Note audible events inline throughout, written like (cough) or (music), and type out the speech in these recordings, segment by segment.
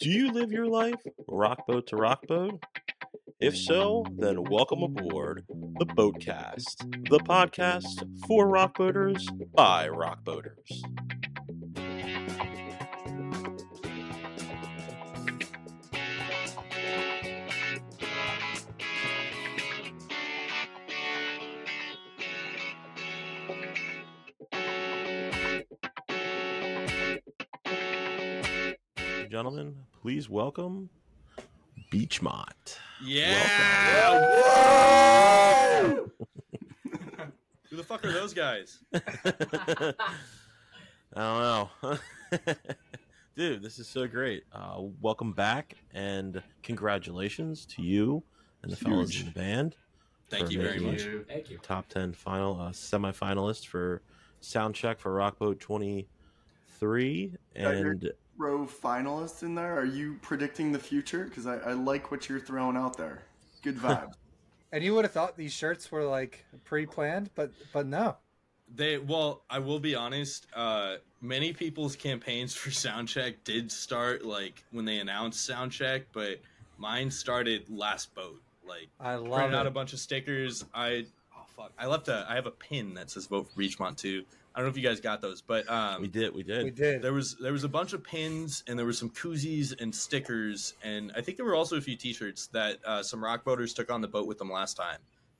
Do you live your life rockboat to rockboat? If so, then welcome aboard the Boatcast, the podcast for rockboaters by rockboaters. Gentlemen, please welcome Beachmont. Yeah. Woo! (laughs) Who the fuck are those guys? (laughs) I don't know. (laughs) Dude, this is so great. Uh, welcome back and congratulations to you and the fellas in the band. Thank you very much. Thank you. Top 10 final, uh, semi-finalist for Soundcheck for Rockboat 23. Yeah, And row finalists in there? Are you predicting the future? Because I, I like what you're throwing out there. Good (laughs) vibes. And you would have thought these shirts were like pre-planned, but but no. They well, I will be honest. Uh, many people's campaigns for Soundcheck did start like when they announced Soundcheck, but mine started last boat. Like I love printed out it. a bunch of stickers. I oh fuck, I left a I have a pin that says vote for Beachmont too. I don't know if you guys got those, but um, we did, we did. we did. There was there was a bunch of pins and there were some koozies and stickers and I think there were also a few T-shirts that uh, some rock boaters took on the boat with them last time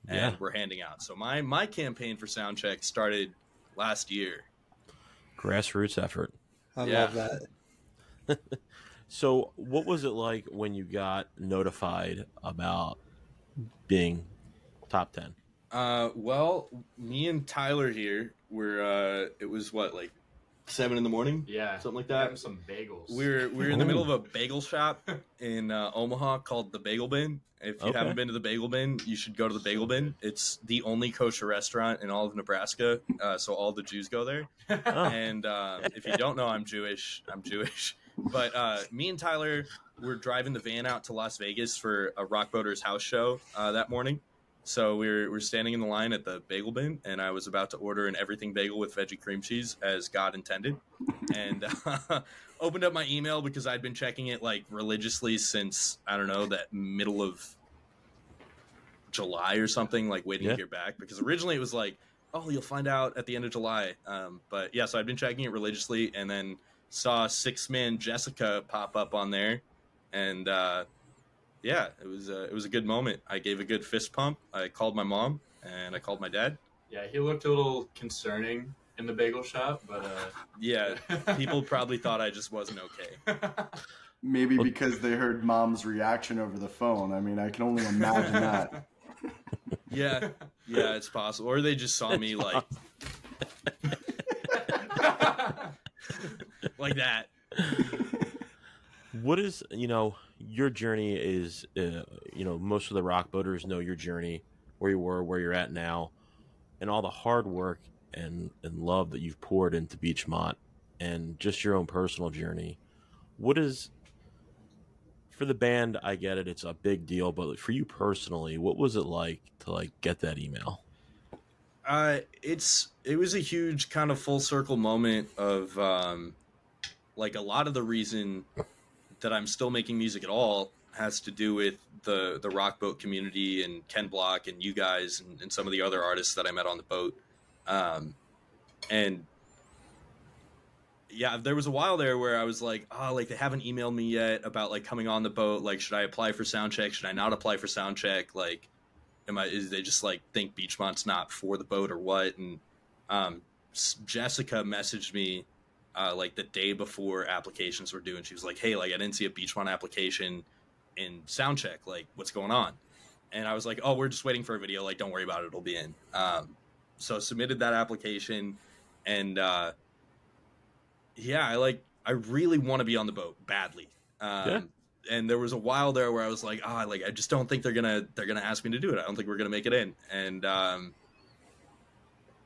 and Yeah. were handing out. So my my campaign for Soundcheck started last year. Grassroots effort. I yeah. love that. (laughs) So, what was it like when you got notified about being top 10? Uh, well, me and Tyler here were uh, it was what like seven in the morning, Yeah. something like that. some bagels. We were we were in the middle of a (laughs) bagel shop in uh, Omaha called the Bagel Bin. If you Okay. haven't been to the Bagel Bin, you should go to the Bagel Bin. It's the only kosher restaurant in all of Nebraska, uh, so all the Jews go there. Oh, And uh, if you don't know, I'm Jewish. I'm Jewish. But uh, me and Tyler were driving the van out to Las Vegas for a Rock Boaters house show uh, that morning. So we were, we were standing in the line at the bagel bin, and I was about to order an everything bagel with veggie cream cheese, as God intended. (laughs) and uh, (laughs) opened up my email because I'd been checking it like religiously since I don't know that middle of July or something, like waiting Yeah. to hear back. Because originally it was like, oh, you'll find out at the end of July. Um, but yeah, so I'd been checking it religiously, and then saw Sixthman Jessica pop up on there, and uh, yeah, it was a, it was a good moment. I gave a good fist pump. I called my mom and I called my dad. yeah, he looked a little concerning in the bagel shop, but Yeah, uh, (laughs) people probably thought I just wasn't okay. (laughs) Maybe because they heard mom's reaction over the phone. I mean, I can only imagine (laughs) that. Yeah, yeah, it's possible. Or they just saw me like like that. what is, you know, your journey is, uh, you know, most of the rock boaters know your journey, where you were, where you're at now, and all the hard work and, and love that you've poured into Beachmont and just your own personal journey. What is, for the band, I get it, it's a big deal, but for you personally, what was it like to like get that email? Uh, it's it was a huge kind of full circle moment of um, like a lot of the reason that I'm still making music at all has to do with the the rock boat community and Ken Block and you guys and, and some of the other artists that I met on the boat. Um, and yeah, there was a while there where I was like, oh, like they haven't emailed me yet about like coming on the boat. Like, should I apply for sound check? Should I not apply for sound check? Like, am I? Is they just like think Beachmont's not for the boat or what? And um, Jessica messaged me uh, like the day before applications were due, and she was like, hey, like I didn't see a Beachmont application in sound check. Like, what's going on? And I was like, oh, we're just waiting for a video. Like, don't worry about it. It'll be in. Um, so submitted that application, and uh, yeah, I like I really want to be on the boat badly. Um, Yeah. And there was a while there where I was like, ah, like I just don't think they're gonna they're gonna ask me to do it. I don't think we're gonna make it in. And um,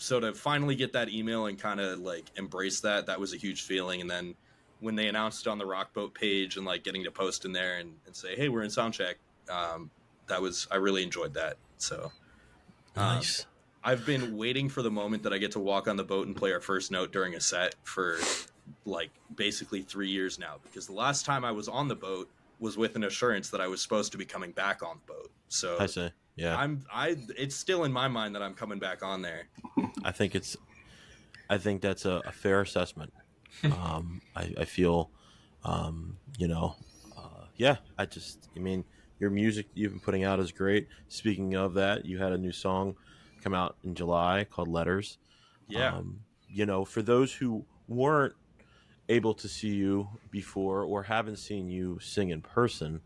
so to finally get that email and kind of like embrace that, that was a huge feeling. And then when they announced it on the Rockboat page and like getting to post in there and, and say, hey, we're in soundcheck, um, that was I really enjoyed that. So um, Nice. I've been waiting for the moment that I get to walk on the boat and play our first note during a set for like basically three years now because the last time I was on the boat was with an assurance that I was supposed to be coming back on the boat. So I say, yeah. I'm I it's still in my mind that I'm coming back on there. I think it's, I think that's a, a fair assessment. (laughs) um, I, I feel, um, you know, uh, yeah. I just, I mean, your music you've been putting out is great. Speaking of that, you had a new song come out in July called Letters. Yeah. Um, you know, for those who weren't able to see you before or haven't seen you sing in person,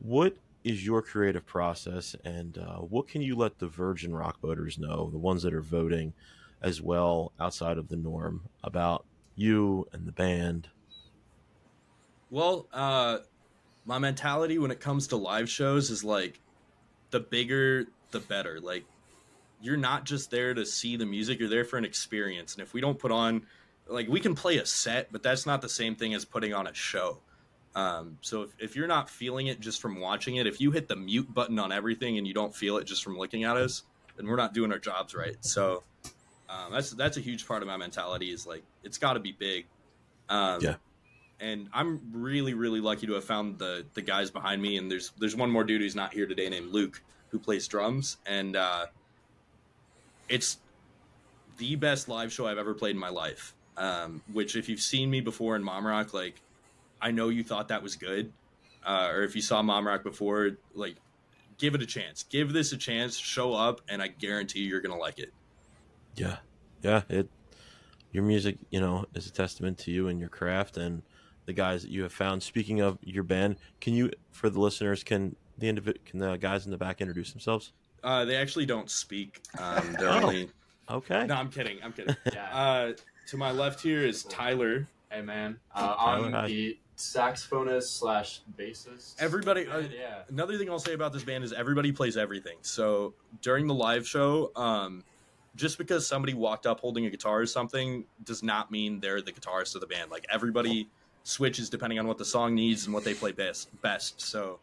what is your creative process and uh, what can you let the Virgin Rock boaters know, the ones that are voting as well outside of the norm, about you and the band? Well, uh, my mentality when it comes to live shows is like the bigger the better. Like you're not just there to see the music, you're there for an experience. And if we don't put on like we can play a set, but that's not the same thing as putting on a show. Um, so if, if you're not feeling it just from watching it, if you hit the mute button on everything and you don't feel it just from looking at us, then we're not doing our jobs right. So um, that's that's a huge part of my mentality is like it's got to be big. Um, Yeah. And I'm really really lucky to have found the the guys behind me. And there's there's one more dude who's not here today named Luke who plays drums, and uh, it's the best live show I've ever played in my life. Um, which if you've seen me before in Mom Rock, like I know you thought that was good, uh, or if you saw Mom Rock before, like give it a chance. Give this a chance. Show up, and I guarantee you're gonna like it. Yeah, yeah. It your music, you know, is a testament to you and your craft and the guys that you have found. Speaking of your band, can you, for the listeners, can the individ- can the guys in the back introduce themselves? Uh, they actually don't speak. Um, they're Oh. only. Okay. No, I'm kidding. I'm kidding. (laughs) Yeah. Uh, to my left here is Tyler. hey man, uh, Tyler, I'm hi. the saxophonist slash bassist. Everybody- uh, yeah. Another thing I'll say about this band is everybody plays everything. So during the live show, um, just because somebody walked up holding a guitar or something does not mean they're the guitarist of the band. Like everybody switches depending on what the song needs and what they play best. Best. So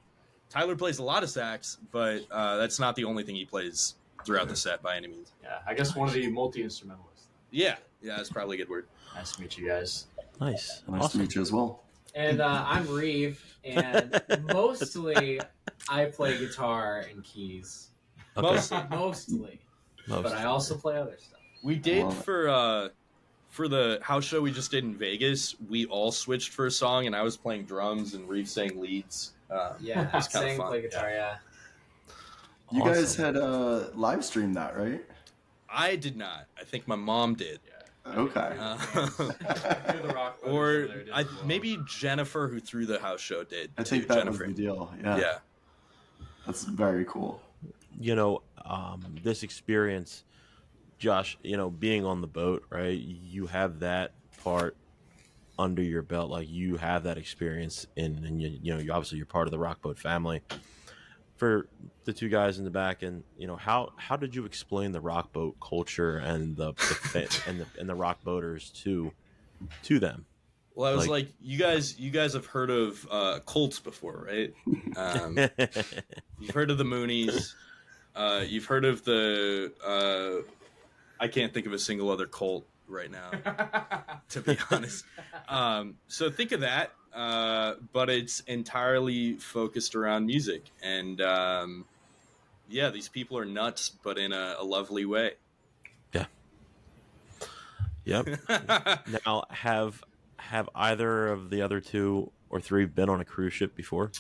Tyler plays a lot of sax, but uh, that's not the only thing he plays throughout the set by any means. Yeah, I guess one of the multi instrumentalists. Yeah, yeah, that's probably a good word. Nice to meet you guys. Nice. Nice awesome. to meet you as well. And uh, I'm Reeve, and (laughs) mostly I play guitar and keys. Okay. Most- Mostly, Most. but I also play other stuff. We did for uh for the house show we just did in Vegas. We all switched for a song, and I was playing drums and Reeve sang leads. Uh, Yeah, It's kinda sing, fun. play guitar. Yeah. You guys Awesome. had uh, live streamed that, right? I did not. I think my mom did. Okay. Uh, (laughs) (laughs) You're the rock boaters or over there did I, maybe Jennifer, who threw the house show, did. I think too. that Jennifer. was the deal. Yeah. yeah. That's very cool. you know, um, this experience, Josh, you know, being on the boat, right? You have that part under your belt. Like you have that experience in, and you, you know, you obviously you're part of the rock boat family. For the two guys in the back, and you know, how how did you explain the rock boat culture and the, the (laughs) and the and the rock boaters to to them? Well, I was Like- like, you guys, you guys have heard of uh, Colts before, right? Um, (laughs) You've heard of the Moonies. Uh, you've heard of the. Uh, I can't think of a single other cult right now, to be (laughs) honest. Um, so think of that, uh, but it's entirely focused around music, and um, yeah, these people are nuts, but in a, a lovely way. Yeah. Yep. (laughs) Now, have have either of the other two or three been on a cruise ship before?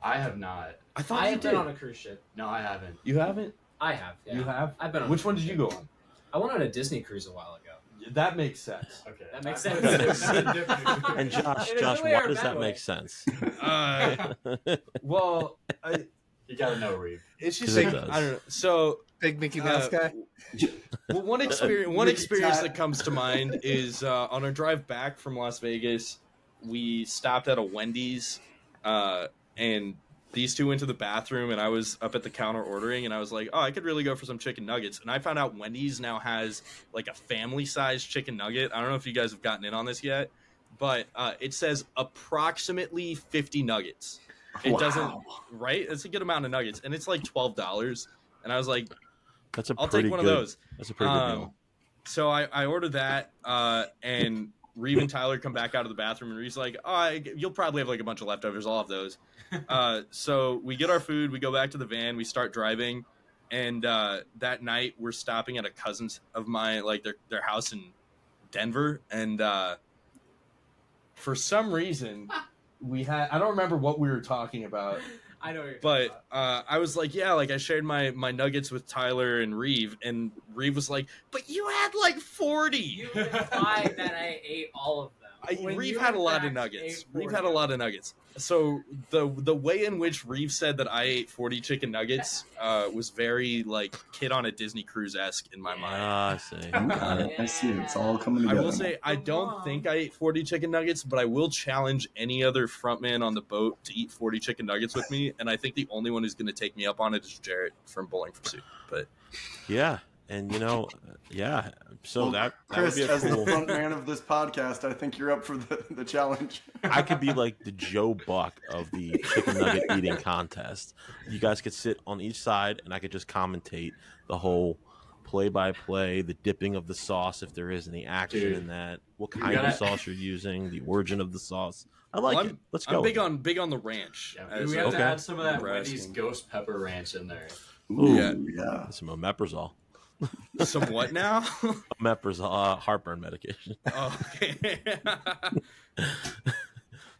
I have not. I thought I you have did. been on a cruise ship. No, I haven't. You haven't. I have. Yeah. You have. I've been on. Which a one cruise did you go on? I went on a Disney cruise a while ago. That makes sense. Okay, That makes sense. a (laughs) different experience. And Josh, In Josh, why does that way? make sense? (laughs) Uh, (laughs) well, I, you gotta know Reeve. it's just like, does. I don't know. So Big Mickey Mouse Uh, guy. Well, one experience one experience that comes to mind is uh, on our drive back from Las Vegas. We stopped at a Wendy's, uh, and these two went to the bathroom, and I was up at the counter ordering, and I was like, "Oh, I could really go for some chicken nuggets." And I found out Wendy's now has like a family size chicken nugget. I don't know if you guys have gotten in on this yet, but uh, it says approximately fifty nuggets. It Wow. doesn't, right? It's a good amount of nuggets, and it's like twelve dollars. And I was like, That's a "I'll take one good, of those." That's a pretty good Um, deal. So I, I ordered that, uh, and Reeve and Tyler come back out of the bathroom, and Reeve's like, "Oh, I, you'll probably have like a bunch of leftovers. I'll have those." (laughs) Uh, so we get our food, we go back to the van, we start driving, and uh, that night we're stopping at a cousin's of mine, like their their house in Denver, and uh, for some reason (laughs) we had I don't remember what we were talking about, I know. But uh, I was like, yeah, like I shared my my nuggets with Tyler and Reeve, and Reeve was like, but you had like forty. You implied that I ate all of them. I, When Reeve had a lot of nuggets. ate Reeve had a lot of nuggets. So the the way in which Reeve said that I ate forty chicken nuggets uh, was very like kid on a Disney cruise esque in my mind. Ah, I see. Got it. I see it. It's all coming together. I together. will say I don't think I ate 40 chicken nuggets, but I will challenge any other frontman on the boat to eat 40 chicken nuggets with me. And I think the only one who's going to take me up on it is Jaret from Bowling for Soup. But Yeah, and you know, yeah. So Well, that that Chris, would be a as the front man of this podcast, I think you're up for the, the challenge. I could be like the Joe Buck of the chicken nugget eating contest. You guys could sit on each side, and I could just commentate the whole play-by-play, the dipping of the sauce if there is any action Dude, in that, what kind of gotta- sauce you're using, the origin of the sauce. I like Well, it. Let's I'm go. big on big on the ranch. Yeah, we have Okay. to add some of that Nebraska. Wendy's ghost pepper ranch in there. Ooh, Yeah. yeah. Some omeprazole. Some what now? (laughs) Omeprazole, uh, heartburn medication. (laughs) oh, okay. (laughs)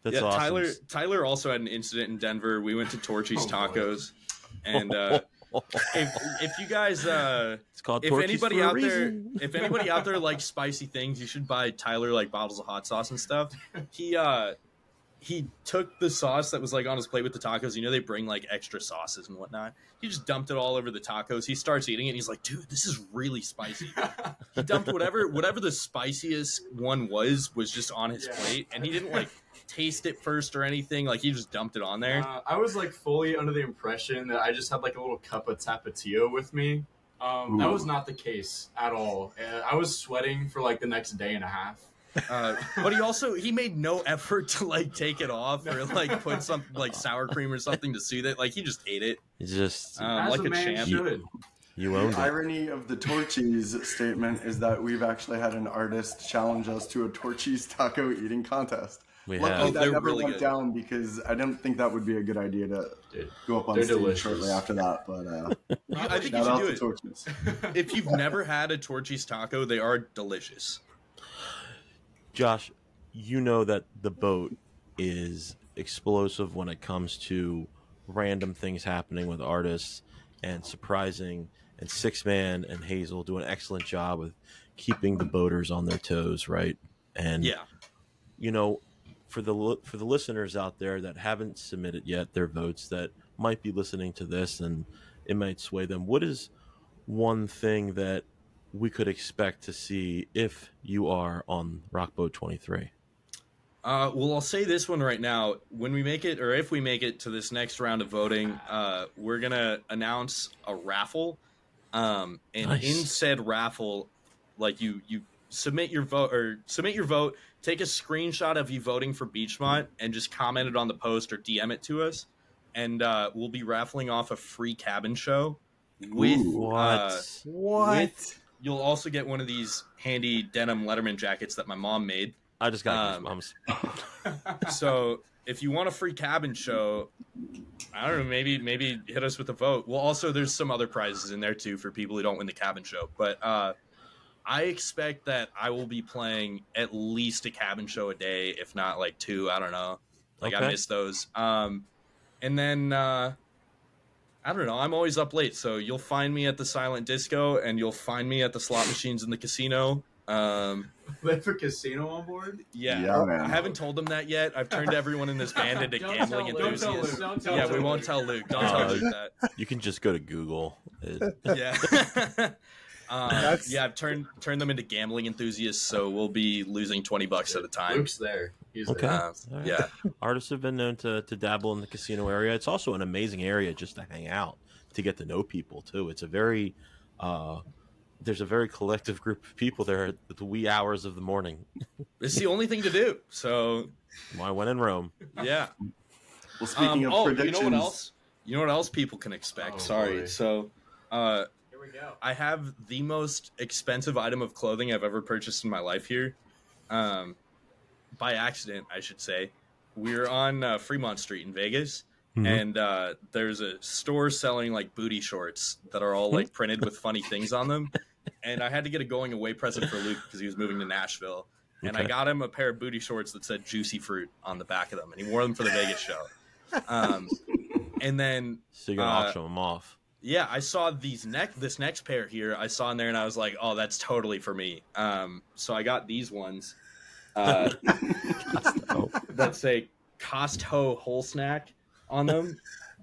That's yeah, awesome. Tyler Tyler also had an incident in Denver. We went to Torchy's Oh, boy. Tacos. And uh, if, if you guys uh, it's called if Torchy's anybody for a out there if anybody out there likes spicy things you should buy tyler like bottles of hot sauce and stuff he uh he took the sauce that was like on his plate with the tacos you know they bring like extra sauces and whatnot he just dumped it all over the tacos he starts eating it and he's like dude this is really spicy (laughs) he dumped whatever whatever the spiciest one was was just on his Yeah. plate and he didn't like taste it first or anything like he just dumped it on there Uh, I was like fully under the impression that I just had like a little cup of tapatio with me. Um, that was not the case at all. Uh, I was sweating for like the next day and a half. Uh, but he also he made no effort to like take it off or like put some like sour cream or something to soothe it. Like he just ate it. It's just Um, As like a a champ. should. you owned The it. irony of the Torchy's statement is that we've actually had an artist challenge us to a Torchy's taco eating contest. We Luckily, have. Oh, that they're never really went good. down because I didn't think that would be a good idea to Dude, go up on stage delicious. shortly after that. But uh, (laughs) I think you should do it. Torchy's. If you've never had a Torchy's taco, they are delicious. Josh, you know that the boat is explosive when it comes to random things happening with artists and surprising. And Sixthman and Hazel do an excellent job with keeping the boaters on their toes, right? And Yeah. you know, for the for the listeners out there that haven't submitted yet their votes that might be listening to this and it might sway them. What is one thing that we could expect to see if you are on Rockboat 23? Uh, well, I'll say this one right now. When we make it, or if we make it to this next round of voting, uh, we're gonna announce a raffle. Um, and Nice. in said raffle, like you, you submit your vote or submit your vote. Take a screenshot of you voting for Beachmont and just comment it on the post or DM it to us, and uh, we'll be raffling off a free cabin show with Ooh. What? uh, What? with- You'll also get one of these handy denim Letterman jackets that my mom made. I just got um, goosebumps. (laughs) so if you want a free cabin show, I don't know, maybe maybe hit us with a vote. Well, also there's some other prizes in there too for people who don't win the cabin show. But uh, I expect that I will be playing at least a cabin show a day, if not like two. I don't know. Like I Okay. miss those. Um, and then uh, I don't know. I'm always up late, so you'll find me at the silent disco, and you'll find me at the slot machines in the casino. Um, They have a casino on board. yeah, Yeah, man. I haven't told them that yet. I've turned everyone in this (laughs) band into gambling tell Luke. enthusiasts. Don't tell yeah, we won't tell Luke. Don't Uh, tell Luke that. (laughs) you can just go to Google. (laughs) Yeah. um, yeah, I've turned turned them into gambling enthusiasts, so we'll be losing twenty bucks at a time. Luke's there. He's Okay. there. Uh, yeah, (laughs) Artists have been known to, to dabble in the casino area. It's also an amazing area just to hang out, to get to know people too. It's a very, uh, there's a very collective group of people there at the wee hours of the morning. (laughs) it's the only thing to do. So Why when in Rome? yeah. Well, speaking Um, of oh, you predictions, know what else? You know what else people can expect? Oh, Sorry. boy. So, uh, Here we go. I have the most expensive item of clothing I've ever purchased in my life here. Um, by accident, I should say. We were on uh, Fremont Street in Vegas, Mhm. and uh, there's a store selling like booty shorts that are all like printed with funny things on them. And I had to get a going away present for Luke because he was moving to Nashville. And I got him a pair of booty shorts that said "Juicy Fruit" on the back of them, and he wore them for the Vegas show. Um, and then So you're gonna Uh, auction them off. yeah, I saw these next this next pair here. I saw in there, and I was like, "Oh, that's totally for me." Um, so I got these ones. Uh, (laughs) that say Costco whole snack on them.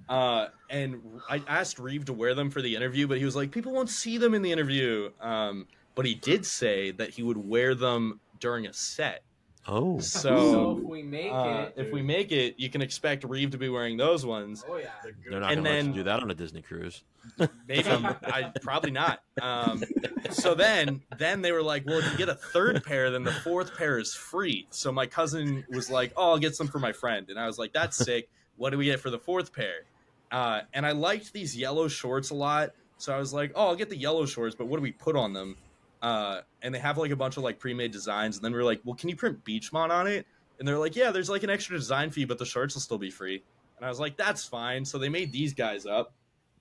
Uh, and I asked Reeve to wear them for the interview, but he was like, people won't see them in the interview. Um, but he did say that he would wear them during a set. Oh, So So, if we make uh, it, if we make it, you can expect Reeve to be wearing those ones. oh yeah, they're not gonna let you do that on a Disney cruise. (laughs) Maybe I probably not. Um, so then, then they were like, "Well, if you get a third pair, then the fourth pair is free." So my cousin was like, "Oh, I'll get some for my friend," and I was like, "That's sick. What do we get for the fourth pair?" Uh, and I liked these yellow shorts a lot, so I was like, "Oh, I'll get the yellow shorts, but what do we put on them?" Uh, and they have like a bunch of like pre-made designs, and then we are like, "Well, can you print Beachmont on it?" And they're like, "Yeah, there's like an extra design fee, but the shirts will still be free." And I was like, "That's fine." So they made these guys up.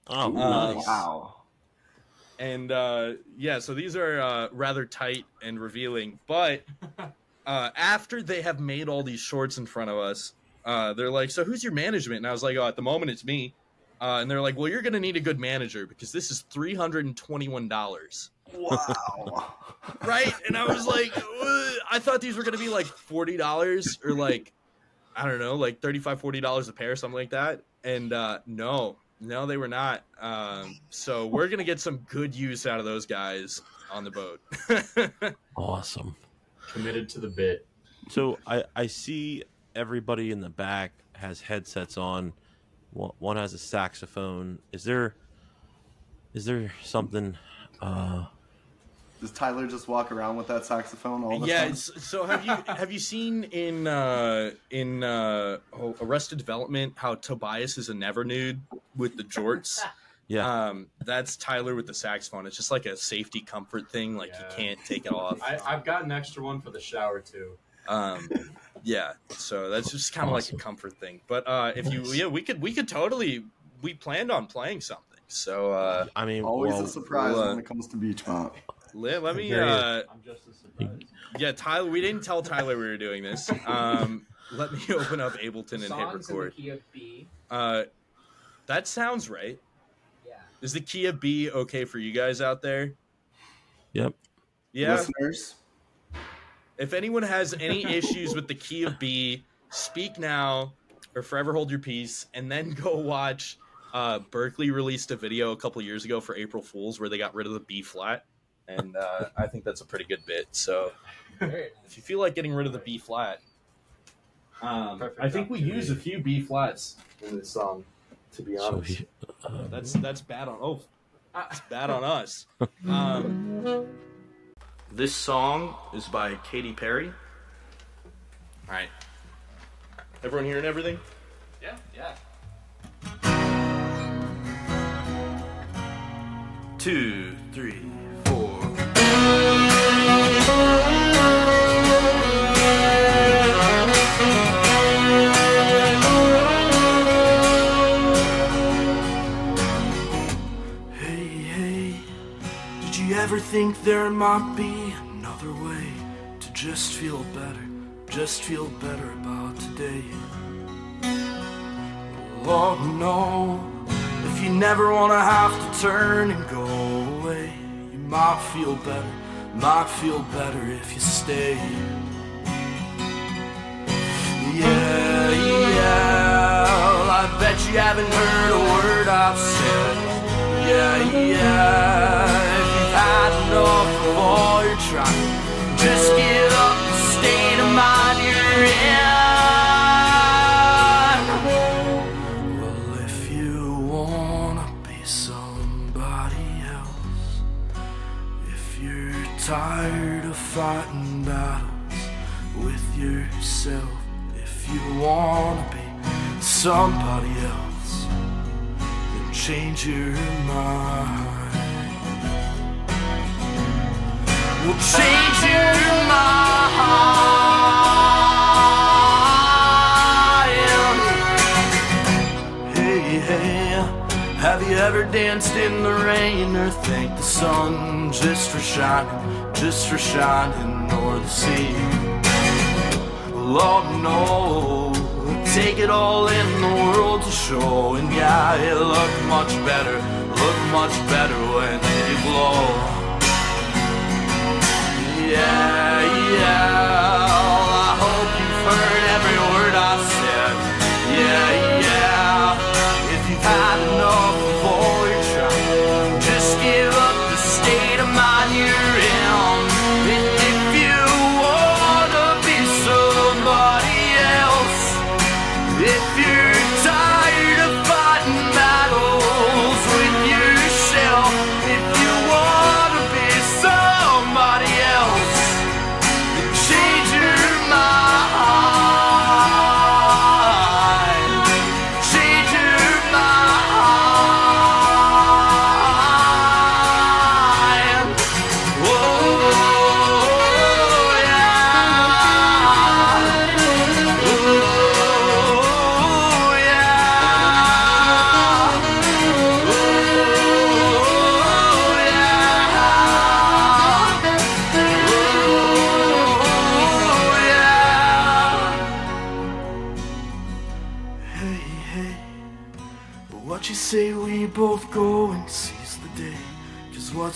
Oh, Uh, nice. Wow. and uh, yeah, so these are uh, rather tight and revealing. But (laughs) uh, after they have made all these shorts in front of us, uh, they're like, "So who's your management?" And I was like, "Oh, at the moment it's me." Uh, and they're like, "Well, you're going to need a good manager because this is three hundred and twenty-one dollars." Wow. right? And I was like, I thought these were going to be like forty dollars or like I don't know, like $35, 40 dollars a pair, or something like that. And uh, no, no, they were not. Um, so we're gonna get some good use out of those guys on the boat. (laughs) awesome. Committed to the bit. So I I see everybody in the back has headsets on. One one has a saxophone. Is there is there something? Uh, Does Tyler just walk around with that saxophone all the yeah. time? Yeah. So have you (laughs) have you seen in uh, in uh, oh, Arrested Development how Tobias is a never nude with the jorts? (laughs) yeah. Um, that's Tyler with the saxophone. It's just like a safety comfort thing. Like Yeah. you can't take it off. I, I've got an extra one for the shower too. Um, yeah, so that's just kind of Awesome. like a comfort thing. But uh, if you, yeah, we could, we could totally. We planned on playing something. So uh, I mean, Always well, a surprise well, uh, when it comes to Beachmont. let, let me. There. Uh, I'm just as surprised. yeah, Tyler. We didn't tell Tyler we were doing this. Um, let me (laughs) open up Ableton and hit songs in the record. key of B. Uh, that sounds right. Yeah, Is the key of B okay for you guys out there? Yep. Yeah. Listeners, If anyone has any (laughs) issues with the key of B, speak now or forever hold your peace, and then go watch. Uh, Berklee released a video a couple years ago for April Fools where they got rid of the B flat, and uh, I think that's a pretty good bit. So if you feel like getting rid of the B flat, um, I think we use a few B flats in this song. To be So honest, he, uh, that's that's bad on oh, it's bad on us. (laughs) Um, this song is by Katy Perry. All right, everyone hearing everything? Yeah, yeah. Two, three, ever think there might be another way to just feel better, just feel better about today? Oh no, if you never wanna have to turn and go away, you might feel better, might feel better if you stay. Yeah, yeah, I bet you haven't heard a word I've said. Yeah, yeah, enough of all you're trying, just give up the state of mind you're in. Well, if you wanna be somebody else, if you're tired of fighting battles with yourself, if you wanna be somebody else, then change your mind change your mind. Hey, hey, have you ever danced in the rain or thanked the sun just for shining, just for shining, or the sea? Lord knows take it all in the world to show. And yeah, it looked much better, looked much better when it glowed.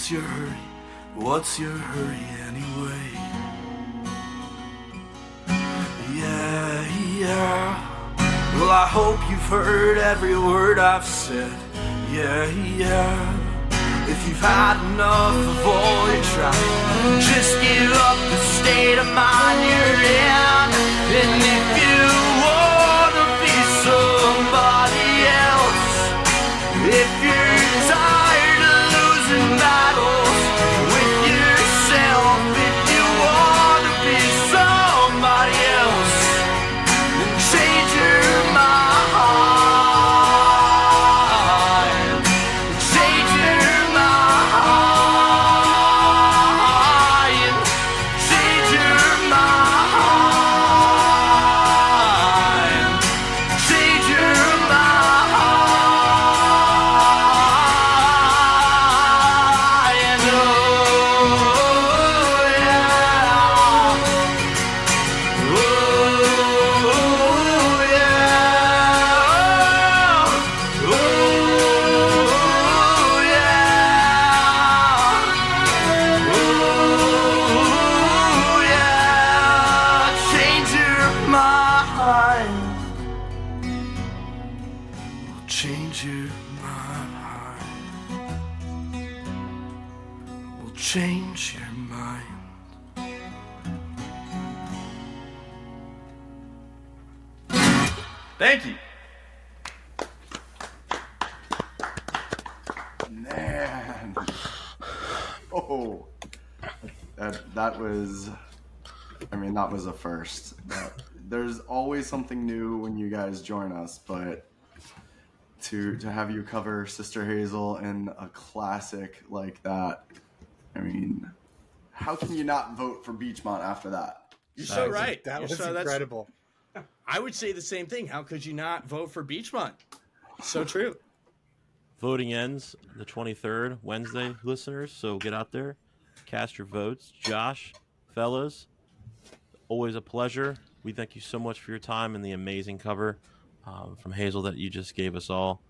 What's your hurry? What's your hurry anyway? Yeah, yeah. Well, I hope you've heard every word I've said. Yeah, yeah. If you've had enough of all your trying, just give up the state of mind you're in. That was a first. There's always something new when you guys join us, but to to have you cover Sister Hazel in a classic like that, I mean, how can you not vote for Beachmont after that? You're so was- right. That was so- that's- incredible. (laughs) I would say the same thing. How could you not vote for Beachmont? So true. Voting ends the 23rd, Wednesday, listeners. So get out there, cast your votes. Josh, fellas, always a pleasure. We thank you so much for your time and the amazing cover um, from Hazel that you just gave us all.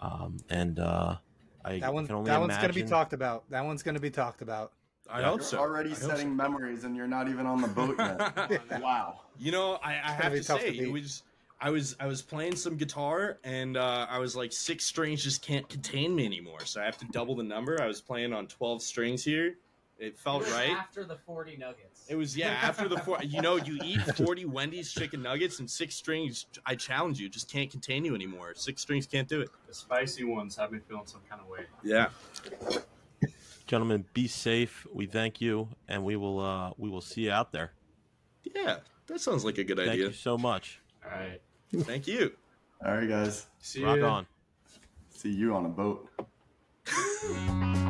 Um, and uh, I That one, can only that one's going to be talked about. That one's going to be talked about. I Yeah. hope You're so. already I hope setting memories and you're not even on the boat yet. (laughs) wow. You know, I, I have to tough say, to it was I was I was playing some guitar and uh, I was like six strings just can't contain me anymore, so I have to double the number. I was playing on twelve strings here. It felt It was right. After the 40 nuggets. It was yeah. After the four, you know, you eat (laughs) forty Wendy's chicken nuggets and six strings. I challenge you, just can't contain you anymore. Six strings can't do it. The spicy ones have me feeling some kind of way. Yeah. Gentlemen, be safe. We thank you, and we will uh, we will see you out there. Yeah, that sounds like a good Thank idea. Thank you so much. All right. Thank you. All right, guys. See Rock ya. on. See you on a boat. (laughs)